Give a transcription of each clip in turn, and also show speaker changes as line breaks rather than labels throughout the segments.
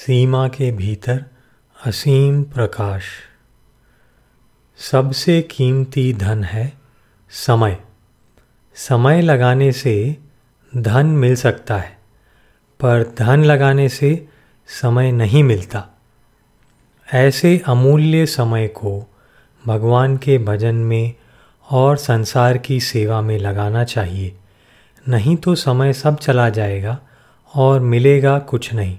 सीमा के भीतर असीम प्रकाश। सबसे कीमती धन है समय। समय लगाने से धन मिल सकता है, पर धन लगाने से समय नहीं मिलता। ऐसे अमूल्य समय को भगवान के भजन में और संसार की सेवा में लगाना चाहिए। नहीं तो समय सब चला जाएगा और मिलेगा कुछ नहीं।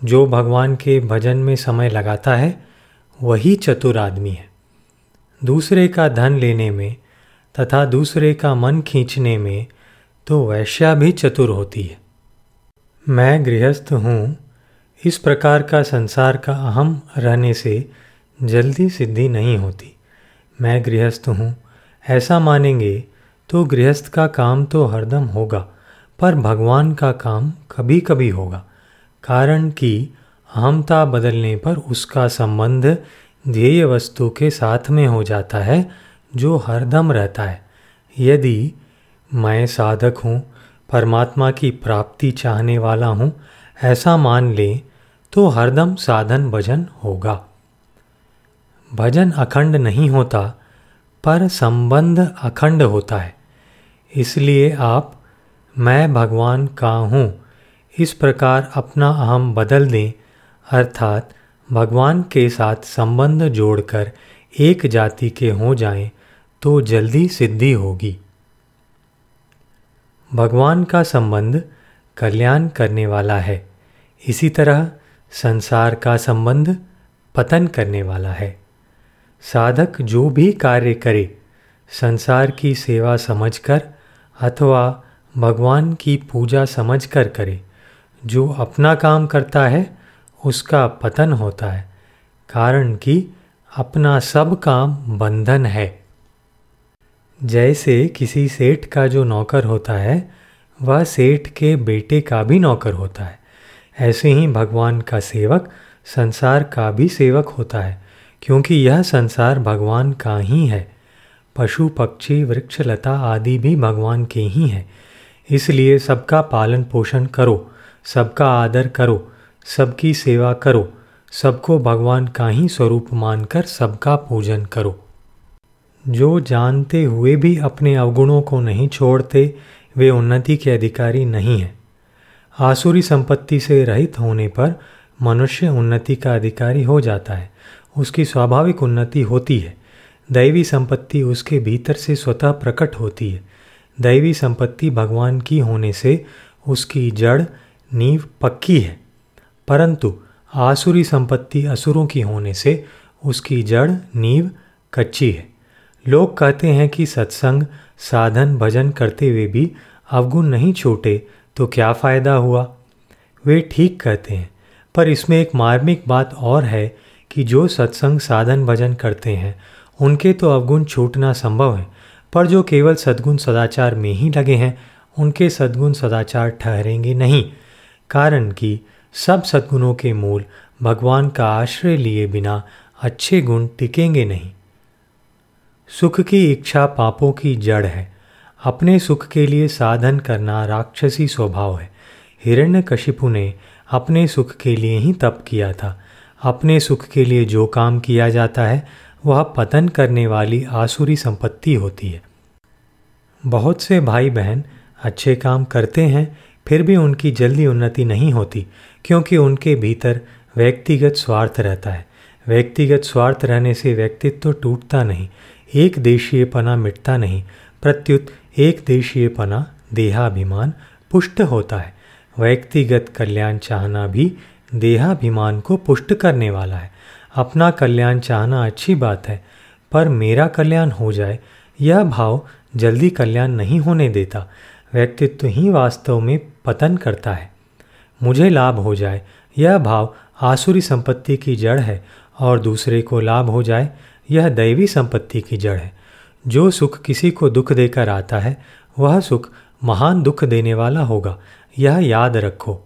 जो भगवान के भजन में समय लगाता है, वही चतुर आदमी है। दूसरे का धन लेने में तथा दूसरे का मन खींचने में तो वैश्या भी चतुर होती है। मैं गृहस्थ हूँ, इस प्रकार का संसार का अहम रहने से जल्दी सिद्धि नहीं होती। मैं गृहस्थ हूँ, ऐसा मानेंगे तो गृहस्थ का काम तो हरदम होगा, पर भगवान का काम कभी कभी होगा। कारण कि अहमता बदलने पर उसका संबंध ध्येय वस्तु के साथ में हो जाता है, जो हरदम रहता है। यदि मैं साधक हूँ, परमात्मा की प्राप्ति चाहने वाला हूँ, ऐसा मान लें तो हरदम साधन भजन होगा। भजन अखंड नहीं होता, पर संबंध अखंड होता है। इसलिए आप, मैं भगवान का हूँ इस प्रकार अपना अहम बदल दें, अर्थात भगवान के साथ संबंध जोड़कर एक जाति के हो जाएँ तो जल्दी सिद्धि होगी। भगवान का संबंध कल्याण करने वाला है। इसी तरह संसार का संबंध पतन करने वाला है। साधक जो भी कार्य करे, संसार की सेवा समझकर अथवा भगवान की पूजा समझकर करे जो अपना काम करता है, उसका पतन होता है, कारण कि अपना सब काम बंधन है। जैसे किसी सेठ का जो नौकर होता है, वह सेठ के बेटे का भी नौकर होता है। ऐसे ही भगवान का सेवक, संसार का भी सेवक होता है, क्योंकि यह संसार भगवान का ही है। पशु, पक्षी, वृक्ष, लता आदि भी भगवान के ही हैं। इसलिए सबका पालन पोषण करो। सबका आदर करो, सबकी सेवा करो, सबको भगवान का ही स्वरूप मानकर सबका पूजन करो। जो जानते हुए भी अपने अवगुणों को नहीं छोड़ते, वे उन्नति के अधिकारी नहीं हैं। आसुरी संपत्ति से रहित होने पर मनुष्य उन्नति का अधिकारी हो जाता है। उसकी स्वाभाविक उन्नति होती है। दैवी संपत्ति उसके भीतर से स्वतः प्रकट होती है। दैवी संपत्ति भगवान की होने से उसकी जड़ नींव पक्की है, परंतु आसुरी संपत्ति असुरों की होने से उसकी जड़ नींव कच्ची है। लोग कहते हैं कि सत्संग, साधन, भजन करते हुए भी अवगुण नहीं छूटे तो क्या फ़ायदा हुआ? वे ठीक कहते हैं, पर इसमें एक मार्मिक बात और है कि जो सत्संग, साधन, भजन करते हैं, उनके तो अवगुण छूटना संभव है, पर जो केवल सद्गुण सदाचार में ही लगे हैं, उनके सद्गुण सदाचार ठहरेंगे नहीं। कारण कि सब सद्गुणों के मूल भगवान का आश्रय लिए बिना अच्छे गुण टिकेंगे नहीं। सुख की इच्छा पापों की जड़ है। अपने सुख के लिए साधन करना राक्षसी स्वभाव है। हिरण्यकशिपु ने अपने सुख के लिए ही तप किया था। अपने सुख के लिए जो काम किया जाता है, वह पतन करने वाली आसुरी संपत्ति होती है। बहुत से भाई बहन अच्छे काम करते हैं फिर भी उनकी जल्दी उन्नति नहीं होती, क्योंकि उनके भीतर व्यक्तिगत स्वार्थ रहता है। व्यक्तिगत स्वार्थ रहने से व्यक्तित्व तो टूटता नहीं, एक देशीयपना मिटता नहीं, प्रत्युत एक देशीयपना देहाभिमान पुष्ट होता है। व्यक्तिगत कल्याण चाहना भी देहाभिमान को पुष्ट करने वाला है। अपना कल्याण चाहना अच्छी बात है, पर मेरा कल्याण हो जाए, यह भाव जल्दी कल्याण नहीं होने देता। व्यक्तित्व ही वास्तव में पतन करता है। मुझे लाभ हो जाए, यह भाव आसुरी संपत्ति की जड़ है और दूसरे को लाभ हो जाए, यह दैवी संपत्ति की जड़ है। जो सुख किसी को दुख देकर आता है, वह सुख महान दुख देने वाला होगा, यह याद रखो।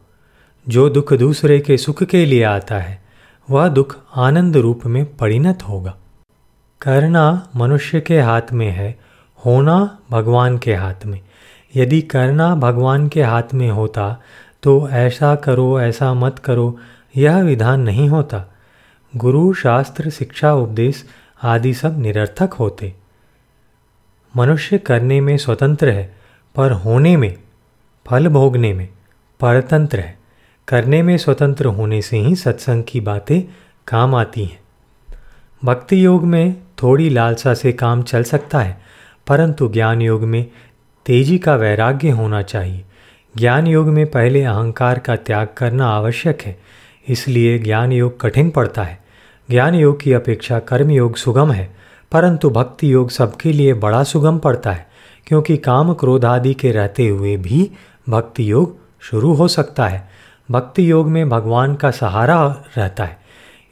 जो दुख दूसरे के सुख के लिए आता है, वह दुख आनंद रूप में परिणत होगा। करना मनुष्य के हाथ में है, होना भगवान के हाथ में। यदि करना भगवान के हाथ में होता तो ऐसा करो, ऐसा मत करो, यह विधान नहीं होता। गुरु, शास्त्र, शिक्षा, उपदेश आदि सब निरर्थक होते। मनुष्य करने में स्वतंत्र है, पर होने में, फल भोगने में, परतंत्र है। करने में स्वतंत्र होने से ही सत्संग की बातें काम आती हैं। भक्ति योग में थोड़ी लालसा से काम चल सकता है, परंतु ज्ञान योग में तेज़ी का वैराग्य होना चाहिए। ज्ञान योग में पहले अहंकार का त्याग करना आवश्यक है, इसलिए ज्ञान योग कठिन पड़ता है। ज्ञान योग की अपेक्षा कर्म योग सुगम है, परंतु भक्ति योग सबके लिए बड़ा सुगम पड़ता है, क्योंकि काम क्रोध आदि के रहते हुए भी भक्ति योग शुरू हो सकता है। भक्ति योग में भगवान का सहारा रहता है,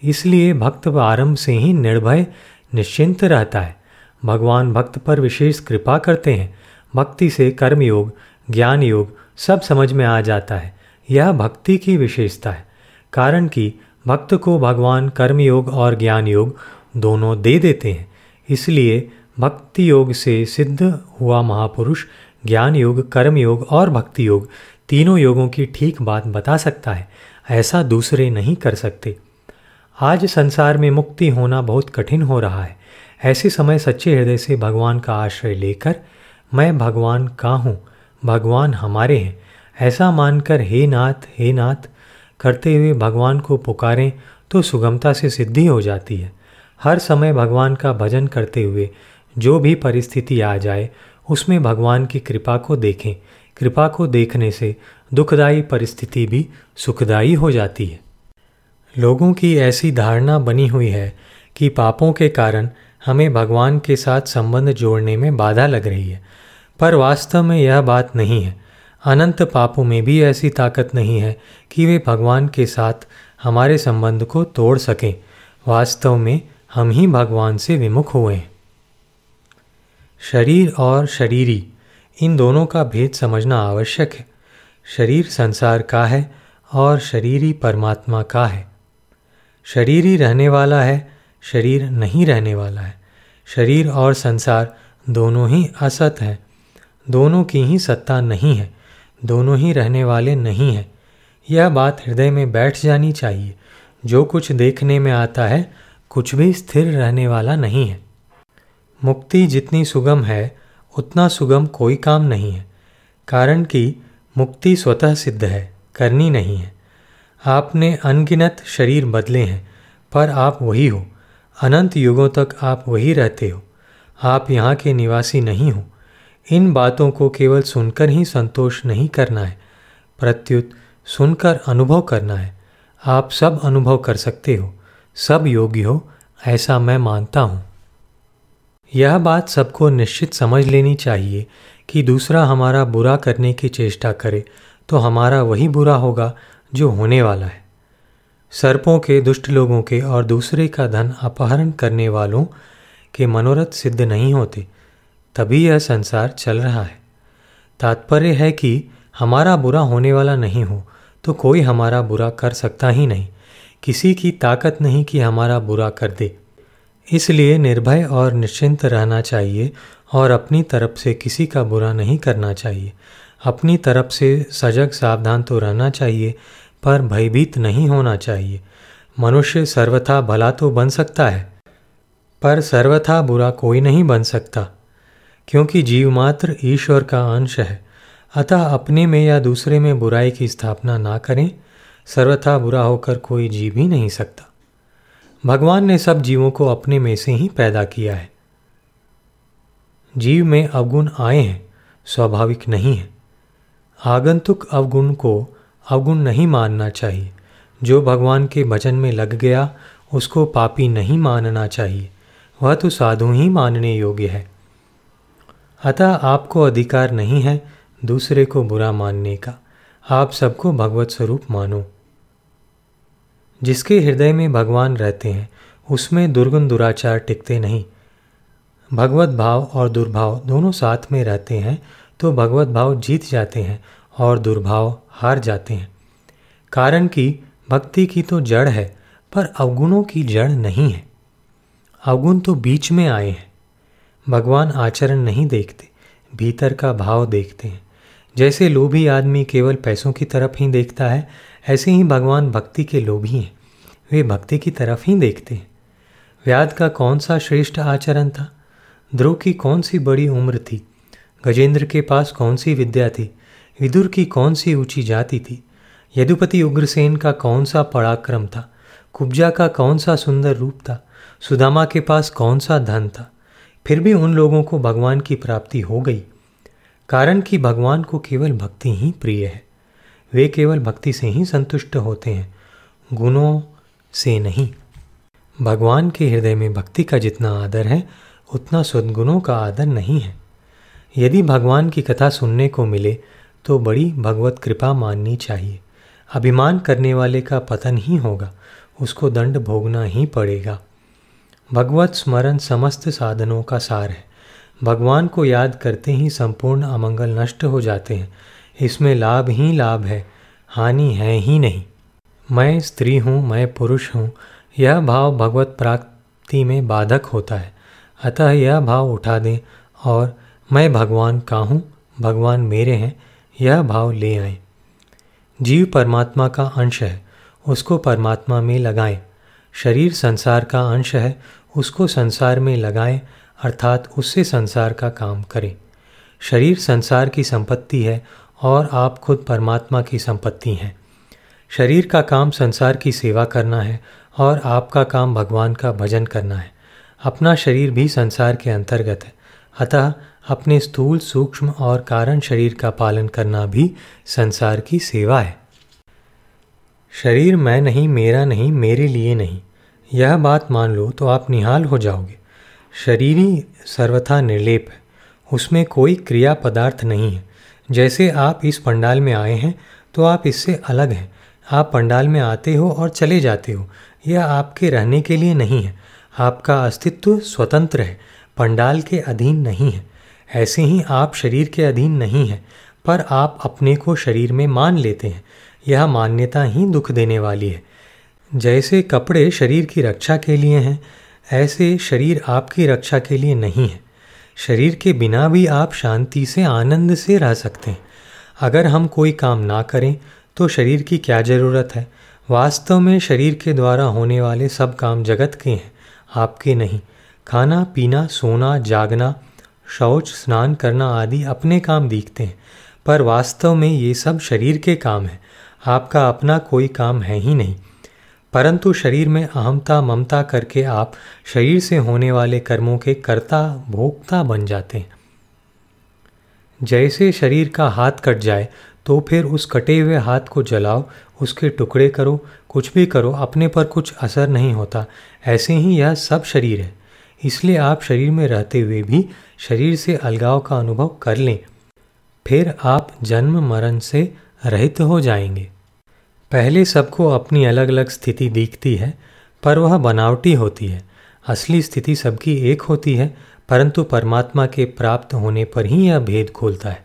इसलिए भक्त आरंभ से ही निर्भय, निश्चिंत रहता है। भगवान भक्त पर विशेष कृपा करते हैं भक्ति से कर्म योग ज्ञान योग सब समझ में आ जाता है। यह भक्ति की विशेषता है, कारण कि भक्त को भगवान कर्म योग और ज्ञान योग दोनों दे देते हैं। इसलिए भक्ति योग से सिद्ध हुआ महापुरुष ज्ञान योग कर्म योग और भक्ति योग तीनों योगों की ठीक बात बता सकता है, ऐसा दूसरे नहीं कर सकते। आज संसार में मुक्ति होना बहुत कठिन हो रहा है। ऐसे समय सच्चे हृदय से भगवान का आश्रय लेकर मैं भगवान का हूँ, भगवान हमारे हैं। ऐसा मानकर, हे नाथ हे नाथ, करते हुए भगवान को पुकारें तो सुगमता से सिद्धि हो जाती है। हर समय भगवान का भजन करते हुए जो भी परिस्थिति आ जाए, उसमें भगवान की कृपा को देखें। कृपा को देखने से दुखदायी परिस्थिति भी सुखदायी हो जाती है। लोगों की ऐसी धारणा बनी हुई है कि पापों के कारण हमें भगवान के साथ संबंध जोड़ने में बाधा लग रही है। पर वास्तव में यह बात नहीं है। अनंत पापों में भी ऐसी ताकत नहीं है कि वे भगवान के साथ हमारे संबंध को तोड़ सकें। वास्तव में हम ही भगवान से विमुख हुए हैं। शरीर और शरीरी, इन दोनों का भेद समझना आवश्यक है। शरीर संसार का है और शरीरी परमात्मा का है। शरीरी रहने वाला है शरीर नहीं रहने वाला है। शरीर और संसार दोनों ही असत हैं। दोनों की ही सत्ता नहीं है। दोनों ही रहने वाले नहीं हैं। यह बात हृदय में बैठ जानी चाहिए। जो कुछ देखने में आता है, कुछ भी स्थिर रहने वाला नहीं है। मुक्ति जितनी सुगम है, उतना सुगम कोई काम नहीं है। कारण कि मुक्ति स्वतः सिद्ध है, करनी नहीं है। आपने अनगिनत शरीर बदले हैं, पर आप वही हो। अनंत युगों तक आप वही रहते हो। आप यहाँ के निवासी नहीं हो। इन बातों को केवल सुनकर ही संतोष नहीं करना है। प्रत्युत, सुनकर अनुभव करना है। आप सब अनुभव कर सकते हो। सब योग्य हो, ऐसा मैं मानता हूँ। यह बात सबको निश्चित समझ लेनी चाहिए कि दूसरा हमारा बुरा करने की चेष्टा करे तो हमारा वही बुरा होगा जो होने वाला है। सर्पों के, दुष्ट लोगों के और दूसरे का धन अपहरण करने वालों के मनोरथ सिद्ध नहीं होते। तभी यह संसार चल रहा है। तात्पर्य है कि हमारा बुरा होने वाला नहीं हो तो कोई हमारा बुरा कर सकता ही नहीं। किसी की ताकत नहीं कि हमारा बुरा कर दे। इसलिए निर्भय और निश्चिंत रहना चाहिए और अपनी तरफ़ से किसी का बुरा नहीं करना चाहिए। अपनी तरफ़ से सजग सावधान तो रहना चाहिए पर भयभीत नहीं होना चाहिए। मनुष्य सर्वथा भला तो बन सकता है, पर सर्वथा बुरा कोई नहीं बन सकता, क्योंकि जीव मात्र ईश्वर का अंश है। अतः अपने में या दूसरे में बुराई की स्थापना ना करें, सर्वथा बुरा होकर कोई जी भी नहीं सकता। भगवान ने सब जीवों को अपने में से ही पैदा किया है। जीव में अवगुण आए हैं, स्वाभाविक नहीं है। आगंतुक अवगुण को अवगुण नहीं मानना चाहिए। जो भगवान के भजन में लग गया, उसको पापी नहीं मानना चाहिए। वह तो साधु ही मानने योग्य है। अतः आपको अधिकार नहीं है दूसरे को बुरा मानने का। आप सबको भगवत स्वरूप मानो। जिसके हृदय में भगवान रहते हैं, उसमें दुर्गुण दुराचार टिकते नहीं। भगवत भाव और दुर्भाव दोनों साथ में रहते हैं तो भगवत भाव जीत जाते हैं और दुर्भाव हार जाते हैं। कारण कि भक्ति की तो जड़ है, पर अवगुणों की जड़ नहीं है। अवगुण तो बीच में आए हैं। भगवान आचरण नहीं देखते, भीतर का भाव देखते हैं। जैसे लोभी आदमी केवल पैसों की तरफ़ ही देखता है, ऐसे ही भगवान भक्ति के लोभी हैं। वे भक्ति की तरफ़ ही देखते हैं। व्याद का कौन सा श्रेष्ठ आचरण था? ध्रुव की कौन सी बड़ी उम्र थी? गजेंद्र के पास कौन सी विद्या थी? विदुर की कौन सी ऊँची जाति थी? यदुपति उग्रसेन का कौन सा पराक्रम था? कुब्जा का कौन सा सुंदर रूप था? सुदामा के पास कौन सा धन था? फिर भी उन लोगों को भगवान की प्राप्ति हो गई। कारण कि भगवान को केवल भक्ति ही प्रिय है। वे केवल भक्ति से ही संतुष्ट होते हैं, गुणों से नहीं। भगवान के हृदय में भक्ति का जितना आदर है, उतना सद्गुणों का आदर नहीं है। यदि भगवान की कथा सुनने को मिले तो बड़ी भगवत कृपा माननी चाहिए। अभिमान करने वाले का पतन ही होगा, उसको दंड भोगना ही पड़ेगा। भगवत स्मरण समस्त साधनों का सार है। भगवान को याद करते ही संपूर्ण अमंगल नष्ट हो जाते हैं। इसमें लाभ ही लाभ है, हानि है ही नहीं। मैं स्त्री हूँ, मैं पुरुष हूँ, यह भाव भगवत प्राप्ति में बाधक होता है। अतः यह भाव उठा दें और मैं भगवान का हूँ, भगवान मेरे हैं यह भाव ले आए। जीव परमात्मा का अंश है, उसको परमात्मा में लगाएँ। शरीर संसार का अंश है, उसको संसार में लगाएँ, अर्थात उससे संसार का काम करें। शरीर संसार की संपत्ति है और आप खुद परमात्मा की संपत्ति हैं। शरीर का काम संसार की सेवा करना है और आपका काम भगवान का भजन करना है। अपना शरीर भी संसार के अंतर्गत है। अतः अपने स्थूल सूक्ष्म और कारण शरीर का पालन करना भी संसार की सेवा है। शरीर मैं नहीं, मेरा नहीं, मेरे लिए नहीं। यह बात मान लो तो आप निहाल हो जाओगे। शरीर ही सर्वथा निर्लेप है। उसमें कोई क्रिया पदार्थ नहीं है। जैसे आप इस पंडाल में आए हैं तो आप इससे अलग हैं। आप पंडाल में आते हो और चले जाते हो। यह आपके रहने के लिए नहीं है। आपका अस्तित्व स्वतंत्र है। पंडाल के अधीन नहीं है। ऐसे ही आप शरीर के अधीन नहीं हैं, पर आप अपने को शरीर में मान लेते हैं। यह मान्यता ही दुख देने वाली है। जैसे कपड़े शरीर की रक्षा के लिए हैं, ऐसे शरीर आपकी रक्षा के लिए नहीं है। शरीर के बिना भी आप शांति से, आनंद से रह सकते हैं। अगर हम कोई काम ना करें तो शरीर की क्या ज़रूरत है? वास्तव में शरीर के द्वारा होने वाले सब काम जगत के हैं, आपके नहीं। खाना, पीना, सोना, जागना शौच, स्नान करना आदि अपने काम दिखते हैं, पर वास्तव में ये सब शरीर के काम हैं। आपका अपना कोई काम है ही नहीं। परंतु शरीर में अहमता ममता करके आप शरीर से होने वाले कर्मों के कर्ता, भोक्ता बन जाते हैं। जैसे शरीर का हाथ कट जाए तो फिर उस कटे हुए हाथ को जलाओ, उसके टुकड़े करो, कुछ भी करो, अपने पर कुछ असर नहीं होता। ऐसे ही यह सब शरीर है। इसलिए आप शरीर में रहते हुए भी शरीर से अलगाव का अनुभव कर लें। फिर आप जन्म मरण से रहित हो जाएँगे। पहले सबको अपनी अलग अलग स्थिति दिखती है, पर वह बनावटी होती है। असली स्थिति सबकी एक होती है, परंतु परमात्मा के प्राप्त होने पर ही यह भेद खोलता है।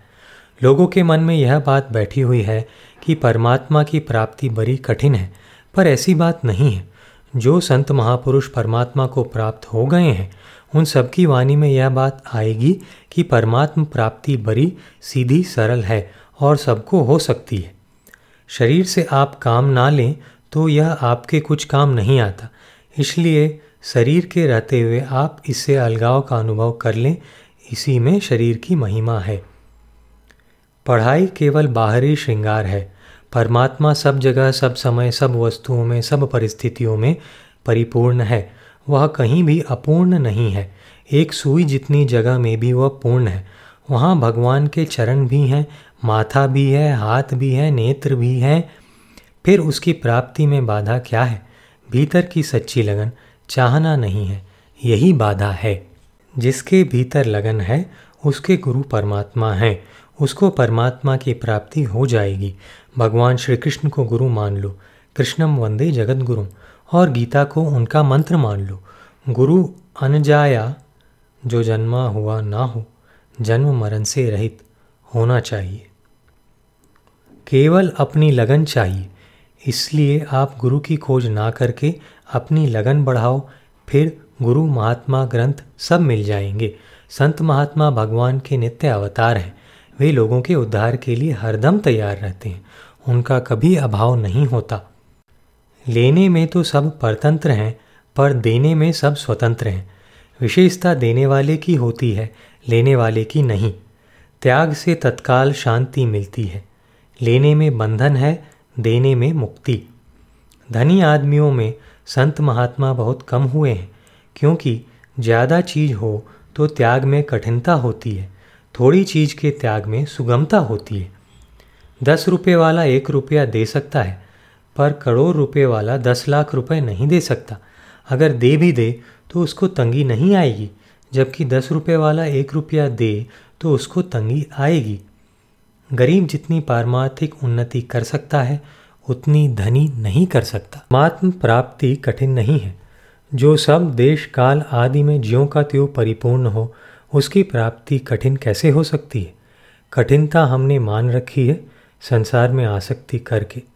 लोगों के मन में यह बात बैठी हुई है कि परमात्मा की प्राप्ति बड़ी कठिन है, पर ऐसी बात नहीं है। जो संत महापुरुष परमात्मा को प्राप्त हो गए हैं उन सबकी वाणी में यह बात आएगी कि परमात्म प्राप्ति बड़ी सीधी, सरल है और सबको हो सकती है। शरीर से आप काम ना लें तो यह आपके कुछ काम नहीं आता। इसलिए शरीर के रहते हुए आप इससे अलगाव का अनुभव कर लें, इसी में शरीर की महिमा है। पढ़ाई केवल बाहरी श्रृंगार है। परमात्मा सब जगह, सब समय, सब वस्तुओं में, सब परिस्थितियों में परिपूर्ण है। वह कहीं भी अपूर्ण नहीं है। एक सुई जितनी जगह में भी वह पूर्ण है। वहाँ भगवान के चरण भी हैं, माथा भी है, हाथ भी है, नेत्र भी है। फिर उसकी प्राप्ति में बाधा क्या है? भीतर की सच्ची लगन चाहना नहीं है, यही बाधा है। जिसके भीतर लगन है, उसके गुरु परमात्मा हैं। उसको परमात्मा की प्राप्ति हो जाएगी। भगवान श्री कृष्ण को गुरु मान लो। कृष्णम वंदे जगत गुरु और गीता को उनका मंत्र मान लो। गुरु, अनजाया, जो जन्मा हुआ ना हो, जन्म मरण से रहित होना चाहिए। केवल अपनी लगन चाहिए, इसलिए आप गुरु की खोज ना करके अपनी लगन बढ़ाओ, फिर गुरु महात्मा ग्रंथ सब मिल जाएँगे। संत महात्मा भगवान के नित्य अवतार हैं, वे लोगों के उद्धार के लिए हरदम तैयार रहते हैं, उनका कभी अभाव नहीं होता। लेने में तो सब परतंत्र हैं, पर देने में सब स्वतंत्र हैं। विशेषता देने वाले की होती है, लेने वाले की नहीं। त्याग से तत्काल शांति मिलती है। लेने में बंधन है, देने में मुक्ति। धनी आदमियों में संत महात्मा बहुत कम हुए हैं, क्योंकि ज़्यादा चीज़ हो तो त्याग में कठिनता होती है, थोड़ी चीज़ के त्याग में सुगमता होती है। दस रुपये वाला एक रुपया दे सकता है पर करोड़ रुपये वाला दस लाख रुपए नहीं दे सकता। अगर दे भी दे तो उसको तंगी नहीं आएगी। जबकि दस रुपये वाला एक रुपया दे तो उसको तंगी आएगी। गरीब जितनी पारमार्थिक उन्नति कर सकता है, उतनी धनी नहीं कर सकता। मात्म प्राप्ति कठिन नहीं है। जो सब देश काल आदि में ज्यों का त्यों परिपूर्ण हो, उसकी प्राप्ति कठिन कैसे हो सकती है? कठिनता हमने मान रखी है, संसार में आसक्ति करके।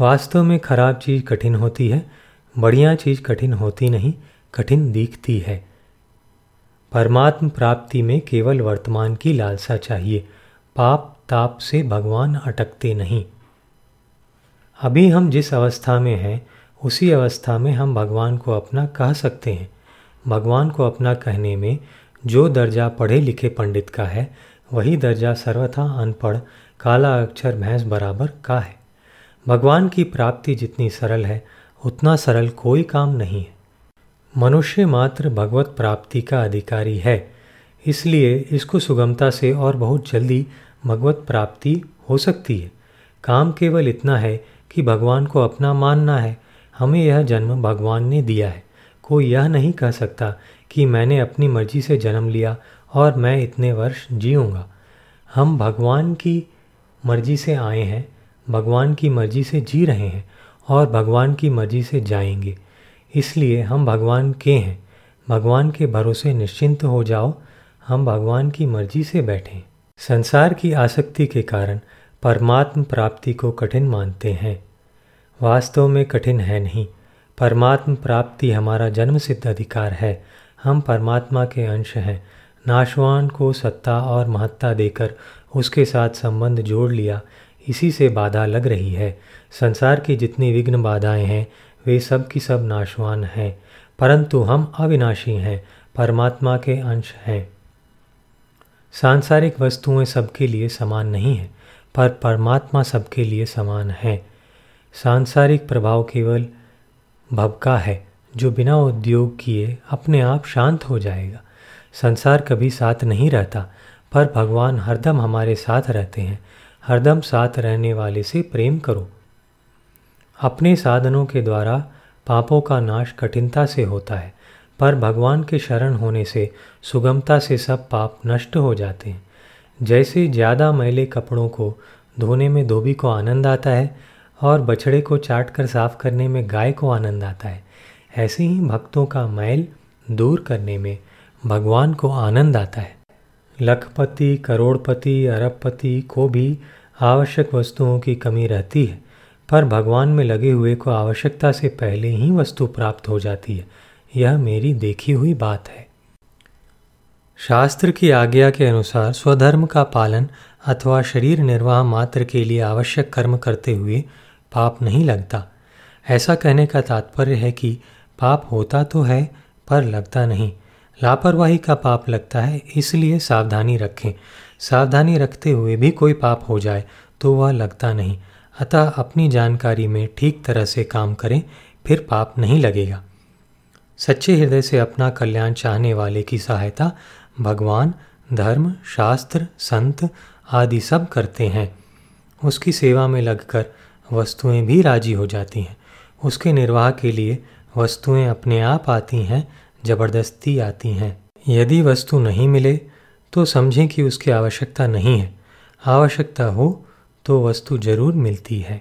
वास्तव में खराब चीज़ कठिन होती है, बढ़िया चीज़ कठिन होती नहीं, कठिन दिखती है। परमात्म प्राप्ति में केवल वर्तमान की लालसा चाहिए, पाप ताप से भगवान अटकते नहीं। अभी हम जिस अवस्था में हैं, उसी अवस्था में हम भगवान को अपना कह सकते हैं। भगवान को अपना कहने में जो दर्जा पढ़े लिखे पंडित का है, वही दर्जा सर्वथा अनपढ़, काला अक्षर भैंस बराबर का है। भगवान की प्राप्ति जितनी सरल है, उतना सरल कोई काम नहीं है। मनुष्य मात्र भगवत प्राप्ति का अधिकारी है, इसलिए इसको सुगमता से और बहुत जल्दी भगवत प्राप्ति हो सकती है। काम केवल इतना है कि भगवान को अपना मानना है। हमें यह जन्म भगवान ने दिया है। कोई यह नहीं कह सकता कि मैंने अपनी मर्ज़ी से जन्म लिया और मैं इतने वर्ष जीऊँगा। हम भगवान की मर्ज़ी से आए हैं भगवान की मर्ज़ी से जी रहे हैं और भगवान की मर्ज़ी से जाएँगे। इसलिए हम भगवान के हैं। भगवान के भरोसे निश्चिंत हो जाओ। हम भगवान की मर्ज़ी से बैठें। संसार की आसक्ति के कारण परमात्म प्राप्ति को कठिन मानते हैं। वास्तव में कठिन है नहीं। परमात्म प्राप्ति हमारा जन्म सिद्ध अधिकार है। हम परमात्मा के अंश हैं। नाशवान को सत्ता और महत्ता देकर उसके साथ संबंध जोड़ लिया। इसी से बाधा लग रही है। संसार की जितनी विघ्न बाधाएँ हैं, वे सब की सब नाशवान हैं। परंतु हम अविनाशी हैं, परमात्मा के अंश हैं। सांसारिक वस्तुएँ सबके लिए समान नहीं हैं, पर परमात्मा सबके लिए समान है। सांसारिक प्रभाव केवल भवका है, जो बिना उद्योग किए अपने आप शांत हो जाएगा। संसार कभी साथ नहीं रहता, पर भगवान हरदम हमारे साथ रहते हैं। हरदम साथ रहने वाले से प्रेम करो। अपने साधनों के द्वारा पापों का नाश कठिनता से होता है, पर भगवान के शरण होने से सुगमता से सब पाप नष्ट हो जाते हैं। जैसे ज़्यादा मैले कपड़ों को धोने में धोबी को आनंद आता है और बछड़े को चाट कर साफ़ करने में गाय को आनंद आता है, ऐसे ही भक्तों का मैल दूर करने में भगवान को आनंद आता है। लखपति, करोड़पति, अरबपति को भी आवश्यक वस्तुओं की कमी रहती है, पर भगवान में लगे हुए को आवश्यकता से पहले ही वस्तु प्राप्त हो जाती है। यह मेरी देखी हुई बात है। शास्त्र की आज्ञा के अनुसार स्वधर्म का पालन अथवा शरीर निर्वाह मात्र के लिए आवश्यक कर्म करते हुए पाप नहीं लगता। ऐसा कहने का तात्पर्य है कि पाप होता तो है, पर लगता नहीं। लापरवाही का पाप लगता है, इसलिए सावधानी रखें। सावधानी रखते हुए भी कोई पाप हो जाए तो वह लगता नहीं। अतः अपनी जानकारी में ठीक तरह से काम करें, फिर पाप नहीं लगेगा। सच्चे हृदय से अपना कल्याण चाहने वाले की सहायता भगवान, धर्म, शास्त्र, संत आदि सब करते हैं। उसकी सेवा में लगकर वस्तुएँ भी राज़ी हो जाती हैं। उसके निर्वाह के लिए वस्तुएँ अपने आप आती हैं ज़बरदस्ती आती हैं। यदि वस्तु नहीं मिले तो समझें कि उसकी आवश्यकता नहीं है। आवश्यकता हो तो वस्तु ज़रूर मिलती है।